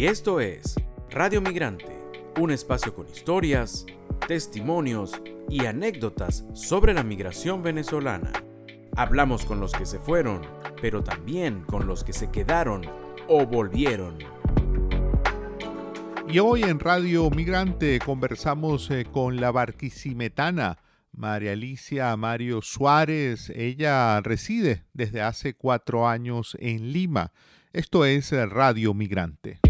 Y esto es Radio Migrante, un espacio con historias, testimonios y anécdotas sobre la migración venezolana. Hablamos con los que se fueron, pero también con los que se quedaron o volvieron. Y hoy en Radio Migrante conversamos eh, con la barquisimetana María Alicia Mario Suárez. Ella reside desde hace cuatro años en Lima. Esto es Radio Migrante.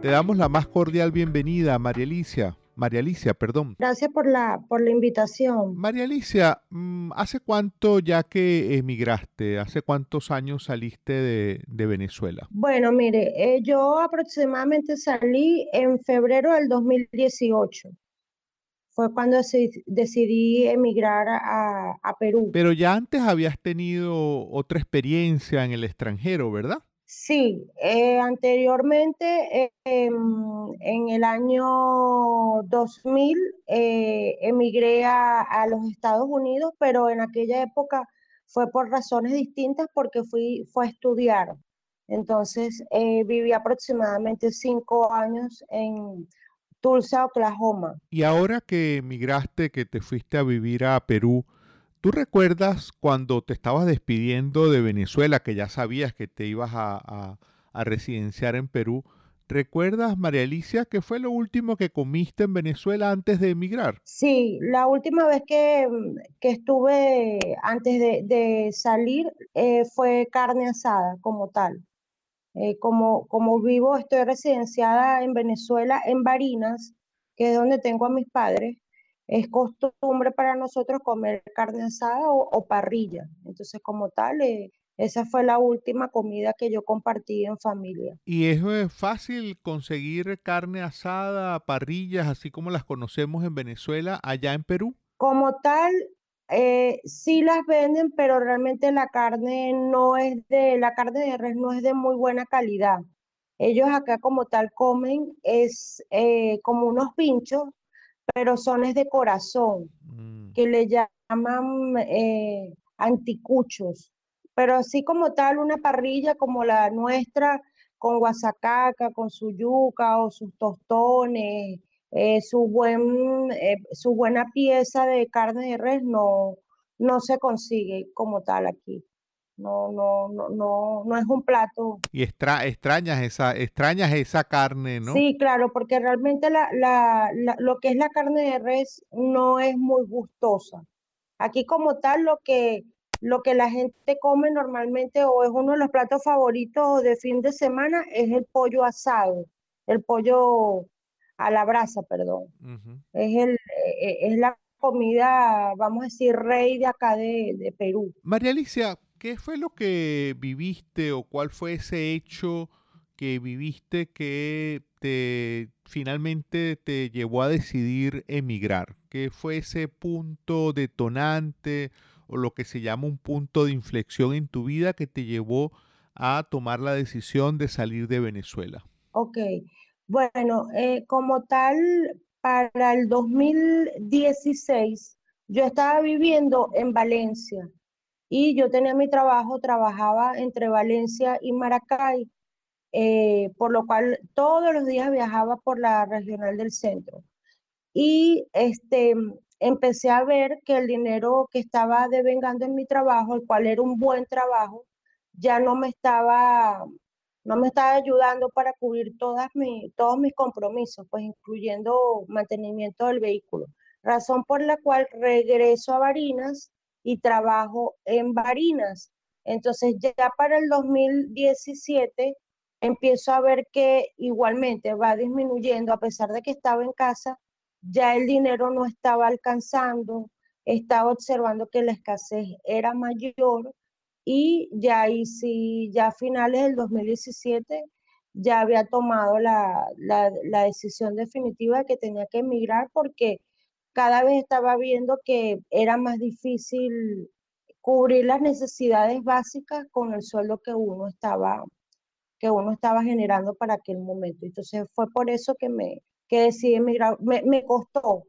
Te damos la más cordial bienvenida, María Alicia. María Alicia, perdón. Gracias por la, por la invitación. María Alicia, mm, ¿hace cuánto ya que emigraste? ¿Hace cuántos años saliste de, Venezuela? Bueno, mire, eh, yo aproximadamente salí en febrero del 2018. Fue cuando decidí emigrar a, a Perú. Pero ya antes habías tenido otra experiencia en el extranjero, ¿verdad? Sí, eh, anteriormente, em, en el año 2000, eh, emigré a, los Estados Unidos, pero en aquella época fue por razones distintas porque fui, fue a estudiar. Entonces, eh, viví aproximadamente cinco años en Tulsa, Oklahoma. Y ahora que emigraste, que te fuiste a vivir a Perú, ¿Tú recuerdas cuando te estabas despidiendo de Venezuela, que ya sabías que te ibas a, residenciar en Perú? ¿Recuerdas, María Alicia, qué fue lo último que comiste en Venezuela antes de emigrar? Sí, la última vez que, estuve antes de, salir eh, fue carne asada como tal. Eh, como, como vivo, estoy residenciada en Venezuela, en Barinas, que es donde tengo a mis padres es costumbre para nosotros comer carne asada o, parrilla. Entonces, como tal, eh, esa fue la última comida que yo compartí en familia. ¿Y es fácil conseguir carne asada, parrillas, así como las conocemos en Venezuela, allá en Perú? Como tal, eh, sí las venden, pero realmente la carne no es de, la carne de res no es de muy buena calidad. Ellos acá como tal comen es eh, como unos pinchos pero son es de corazón, mm. que le llaman eh, anticuchos. Pero así como tal, una parrilla como la nuestra, con guasacaca, con su yuca o sus tostones, eh, su, buen, eh, su buena pieza de carne de res no, no se consigue como tal aquí no, no, no, no, no es un plato. Y extrañas esa, extrañas esa carne, ¿no? Sí, claro, porque realmente la, la, lo que es la carne de res no es muy gustosa. Aquí como tal lo que, lo que la gente come normalmente o es uno de los platos favoritos de fin de semana es el pollo asado, el pollo a la brasa, perdón. es, el, e, e, es la comida, vamos a decir, rey de acá de, de Perú. María Alicia, ¿Qué fue lo que viviste o cuál fue ese hecho que viviste que te finalmente te llevó a decidir emigrar? ¿Qué fue ese punto detonante o lo que se llama un punto de inflexión en tu vida que te llevó a tomar la decisión de salir de Venezuela? Ok, bueno, eh, como tal, para el 2016 yo estaba viviendo en Valencia y yo tenía mi trabajo, trabajaba entre Valencia y Maracay, eh, por lo cual todos los días viajaba por la regional del centro. Y este, empecé a ver que el dinero que estaba devengando en mi trabajo, el cual era un buen trabajo, ya no me estaba, no me estaba ayudando para cubrir todas mi, todos mis compromisos, pues incluyendo mantenimiento del vehículo. Razón por la cual regreso a Barinas y trabajo en Barinas. Entonces ya para el 2017 empiezo a ver que igualmente va disminuyendo, a pesar de que estaba en casa, ya el dinero no estaba alcanzando, estaba observando que la escasez era mayor y ya ahí sí, ya a finales del 2017 ya había tomado la, la, la decisión definitiva de que tenía que emigrar porque cada vez estaba viendo que era más difícil cubrir las necesidades básicas con el sueldo que uno estaba que uno estaba generando para aquel momento. Entonces fue por eso que me que decidí emigrar. Me, me costó,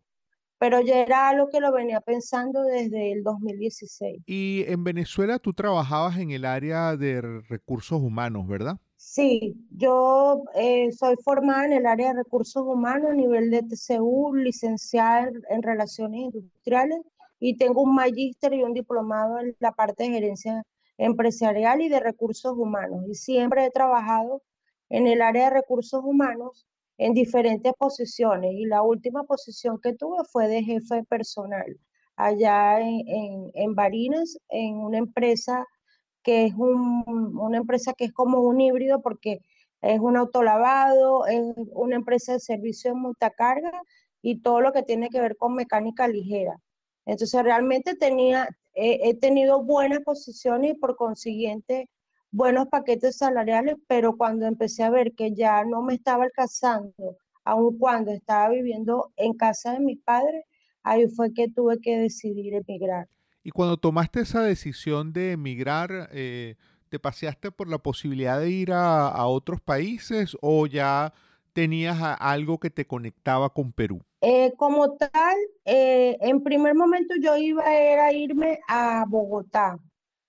pero ya era algo que lo venía pensando desde el 2016. Y en Venezuela tú trabajabas en el área de recursos humanos, ¿verdad? Sí, yo eh, soy formada en el área de recursos humanos a nivel de TCU, licenciada en, Relaciones Industriales y tengo un magíster y un diplomado en la parte de gerencia empresarial y de recursos humanos. Y siempre he trabajado en el área de recursos humanos en diferentes posiciones y la última posición que tuve fue de jefe personal allá en, en, en Barinas, en una empresa que es una empresa que es como un híbrido porque es un autolavado, es una empresa de servicio de montacarga y todo lo que tiene que ver con mecánica ligera. Entonces realmente tenía, he tenido buenas posiciones y por consiguiente buenos paquetes salariales, pero cuando empecé a ver que ya no me estaba alcanzando, aun cuando estaba viviendo en casa de mis padres, ahí fue que tuve que decidir emigrar. Y cuando tomaste esa decisión de emigrar, eh, ¿te paseaste por la posibilidad de ir a, otros países o ya tenías algo que te conectaba con Perú? Eh, como tal, eh, en primer momento yo iba a irme a Bogotá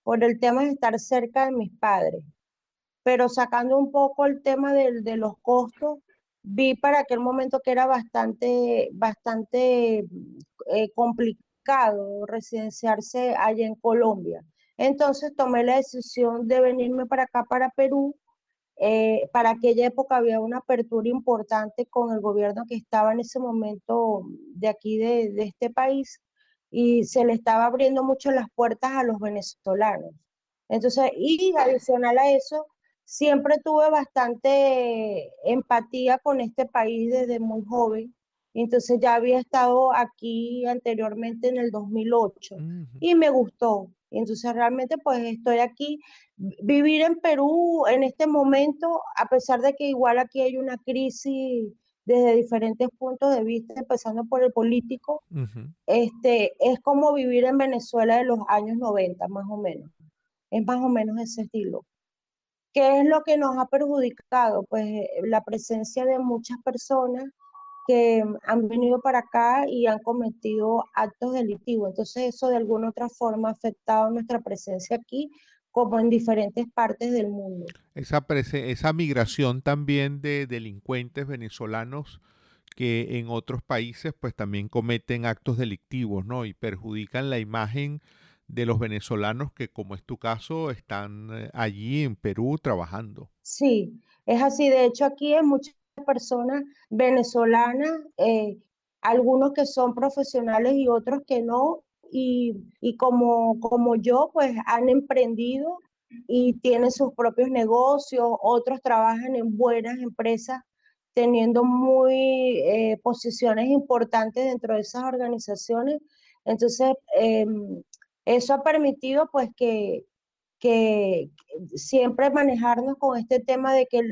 por el tema de estar cerca de mis padres, pero sacando un poco el tema de, de los costos, vi para aquel momento que era bastante, bastante complicado residenciarse allá en Colombia. Entonces tomé la decisión de venirme para acá, para Perú. Eh, para aquella época había una apertura importante con el gobierno que estaba en ese momento de aquí, de, de este país, y se le estaba abriendo mucho las puertas a los venezolanos. Entonces, y adicional a eso, siempre tuve bastante empatía con este país desde muy joven entonces ya había estado aquí anteriormente en el 2008 y me gustó. Entonces realmente pues estoy aquí. Vivir en Perú en este momento, a pesar de que igual aquí hay una crisis desde diferentes puntos de vista, empezando por el político, este, es como vivir en Venezuela de los años 90, más o menos. Es más o menos ese estilo. ¿Qué es lo que nos ha perjudicado? Pues eh, la presencia de muchas personas que han venido para acá y han cometido actos delictivos. Entonces eso de alguna otra forma ha afectado nuestra presencia aquí como en diferentes partes del mundo. Esa, esa migración también de delincuentes venezolanos que en otros países pues también cometen actos delictivos, ¿no? Y perjudican la imagen de los venezolanos que, como es tu caso, están eh, allí en Perú trabajando. Sí, es así. De hecho, aquí en muchas personas venezolanas, eh, algunos que son profesionales y otros que no, y, como, como yo, pues han emprendido y tienen sus propios negocios, otros trabajan en buenas empresas teniendo muy eh, posiciones importantes dentro de esas organizaciones. Entonces, em, eso ha permitido pues que, que siempre manejarnos con este tema de que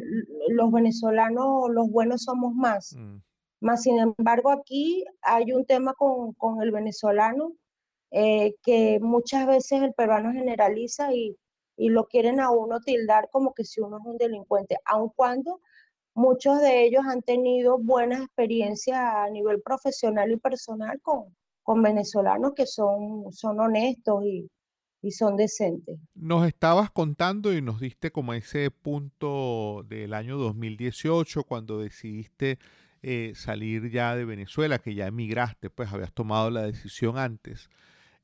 los venezolanos, los buenos somos más. Mm. Más sin embargo, aquí hay un tema con, con el venezolano eh, que muchas veces el peruano generaliza y, y, lo quieren a uno tildar como que si uno es un delincuente, aun cuando muchos de ellos han tenido buenas experiencias a nivel profesional y personal con, con venezolanos que son, son honestos y, y son decentes. Nos estabas contando y nos diste como ese punto del año 2018 cuando decidiste eh, salir ya de Venezuela, que ya emigraste, pues habías tomado la decisión antes.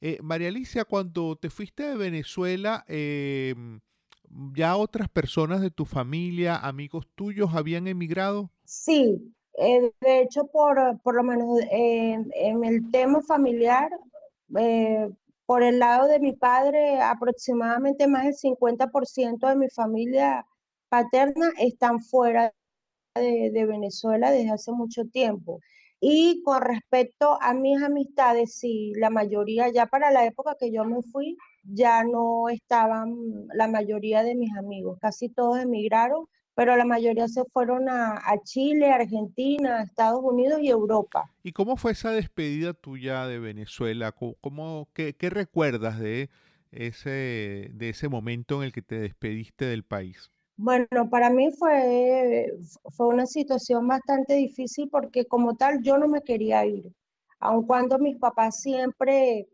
Eh, María Alicia, cuando te fuiste de Venezuela, em, ¿ya otras personas de tu familia, amigos tuyos, habían emigrado? Sí, eh, de hecho, por, por lo menos en el tema familiar, por el lado de mi padre, aproximadamente más del 50% de mi familia paterna están fuera de, Venezuela desde hace mucho tiempo. Y con respecto a mis amistades, sí, la mayoría, ya para la época que yo me fui, ya no estaban la mayoría de mis amigos, casi todos emigraron pero la mayoría se fueron a, Chile, Argentina, Estados Unidos y Europa. ¿Y cómo fue esa despedida tuya de Venezuela? ¿Cómo, qué, recuerdas de ese, de ese momento en el que te despediste del país? Bueno, para mí fue, fue una situación bastante difícil porque como tal yo no me quería ir. aun cuando mis papás siempre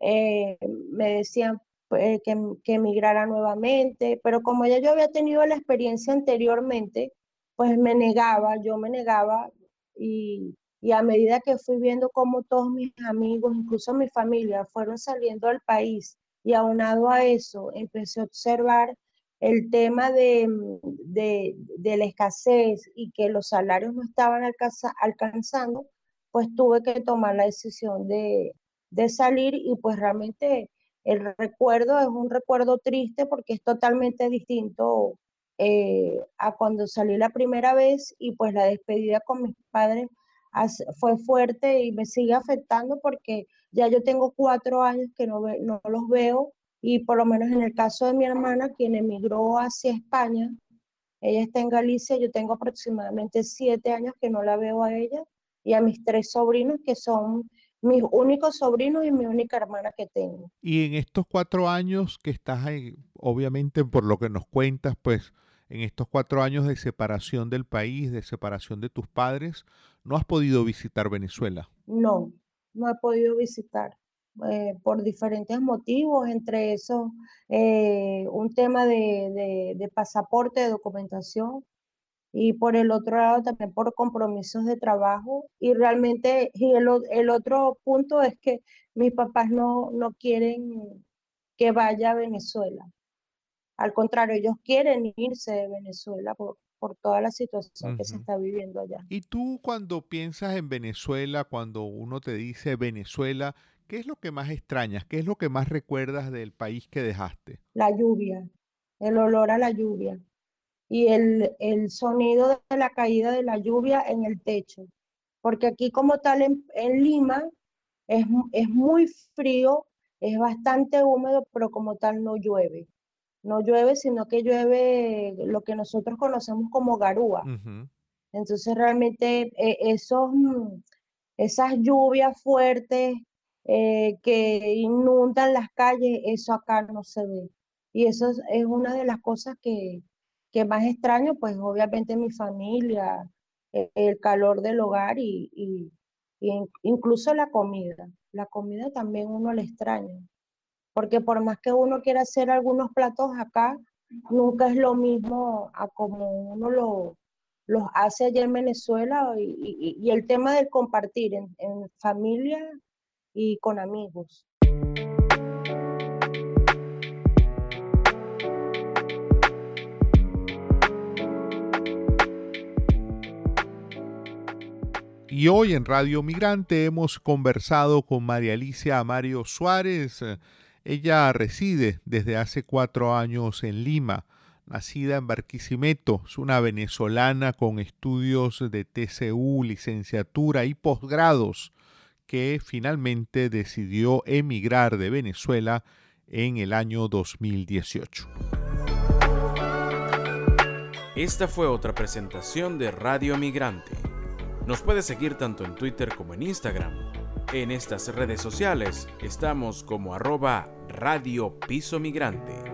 eh, me decían eh, que, que emigrara nuevamente, pero como ya yo había tenido la experiencia anteriormente, pues me negaba, yo me negaba y, y a medida que fui viendo cómo todos mis amigos, incluso mi familia, fueron saliendo del país y aunado a eso, empecé a observar el tema de, de, de la escasez y que los salarios no estaban alcanzando, pues tuve que tomar la decisión de, de salir y pues realmente el recuerdo es un recuerdo triste porque es totalmente distinto eh, a cuando salí la primera vez y pues la despedida con mis padres fue fuerte y me sigue afectando porque ya yo tengo cuatro años que no, no los veo y por lo menos en el caso de mi hermana, quien emigró hacia España, ella está en Galicia, yo tengo aproximadamente siete años que no la veo a ella y a mis tres sobrinos que son mis únicos sobrinos y mi única hermana que tengo. Y en estos cuatro años que estás ahí, obviamente por lo que nos cuentas, pues en estos cuatro años de separación del país, de separación de tus padres, ¿no has podido visitar Venezuela? No, no he podido visitar. Eh, por diferentes motivos, entre esos eh, un tema de, de, pasaporte, de documentación, y por el otro lado también por compromisos de trabajo. Y realmente, y el, el otro punto es que mis papás no, no quieren que vaya a Venezuela. Al contrario, ellos quieren irse de Venezuela por, por toda la situación que se está viviendo allá. Y tú cuando piensas en Venezuela, cuando uno te dice Venezuela, ¿qué es lo que más extrañas? ¿Qué es lo que más recuerdas del país que dejaste? La lluvia, el olor a la lluvia y el, el, sonido de la caída de la lluvia en el techo. Porque aquí como tal en, en Lima es, es, muy frío, es bastante húmedo, pero como tal no llueve. No llueve, sino que llueve lo que nosotros conocemos como garúa. Entonces realmente eh, esos, mm, esas lluvias fuertes eh, que inundan las calles, eso acá no se ve. Y eso es una de las cosas que, que más extraño, pues obviamente mi familia, e, el calor del hogar y, incluso la comida. La comida también uno le extraña, porque por más que uno quiera hacer algunos platos acá, nunca es lo mismo a como uno lo, los hace allá en Venezuela y, y el tema del compartir en, en familia y con amigos. Y hoy en Radio Migrante hemos conversado con María Alicia Amario Suárez. Ella reside desde hace cuatro años en Lima, nacida en Barquisimeto. Es una venezolana con estudios de TCU, licenciatura y posgrados que finalmente decidió emigrar de Venezuela en el año 2018. Esta fue otra presentación de Radio Migrante. Nos puedes seguir tanto en Twitter como en Instagram. En estas redes sociales estamos como arroba Radio Piso Migrante.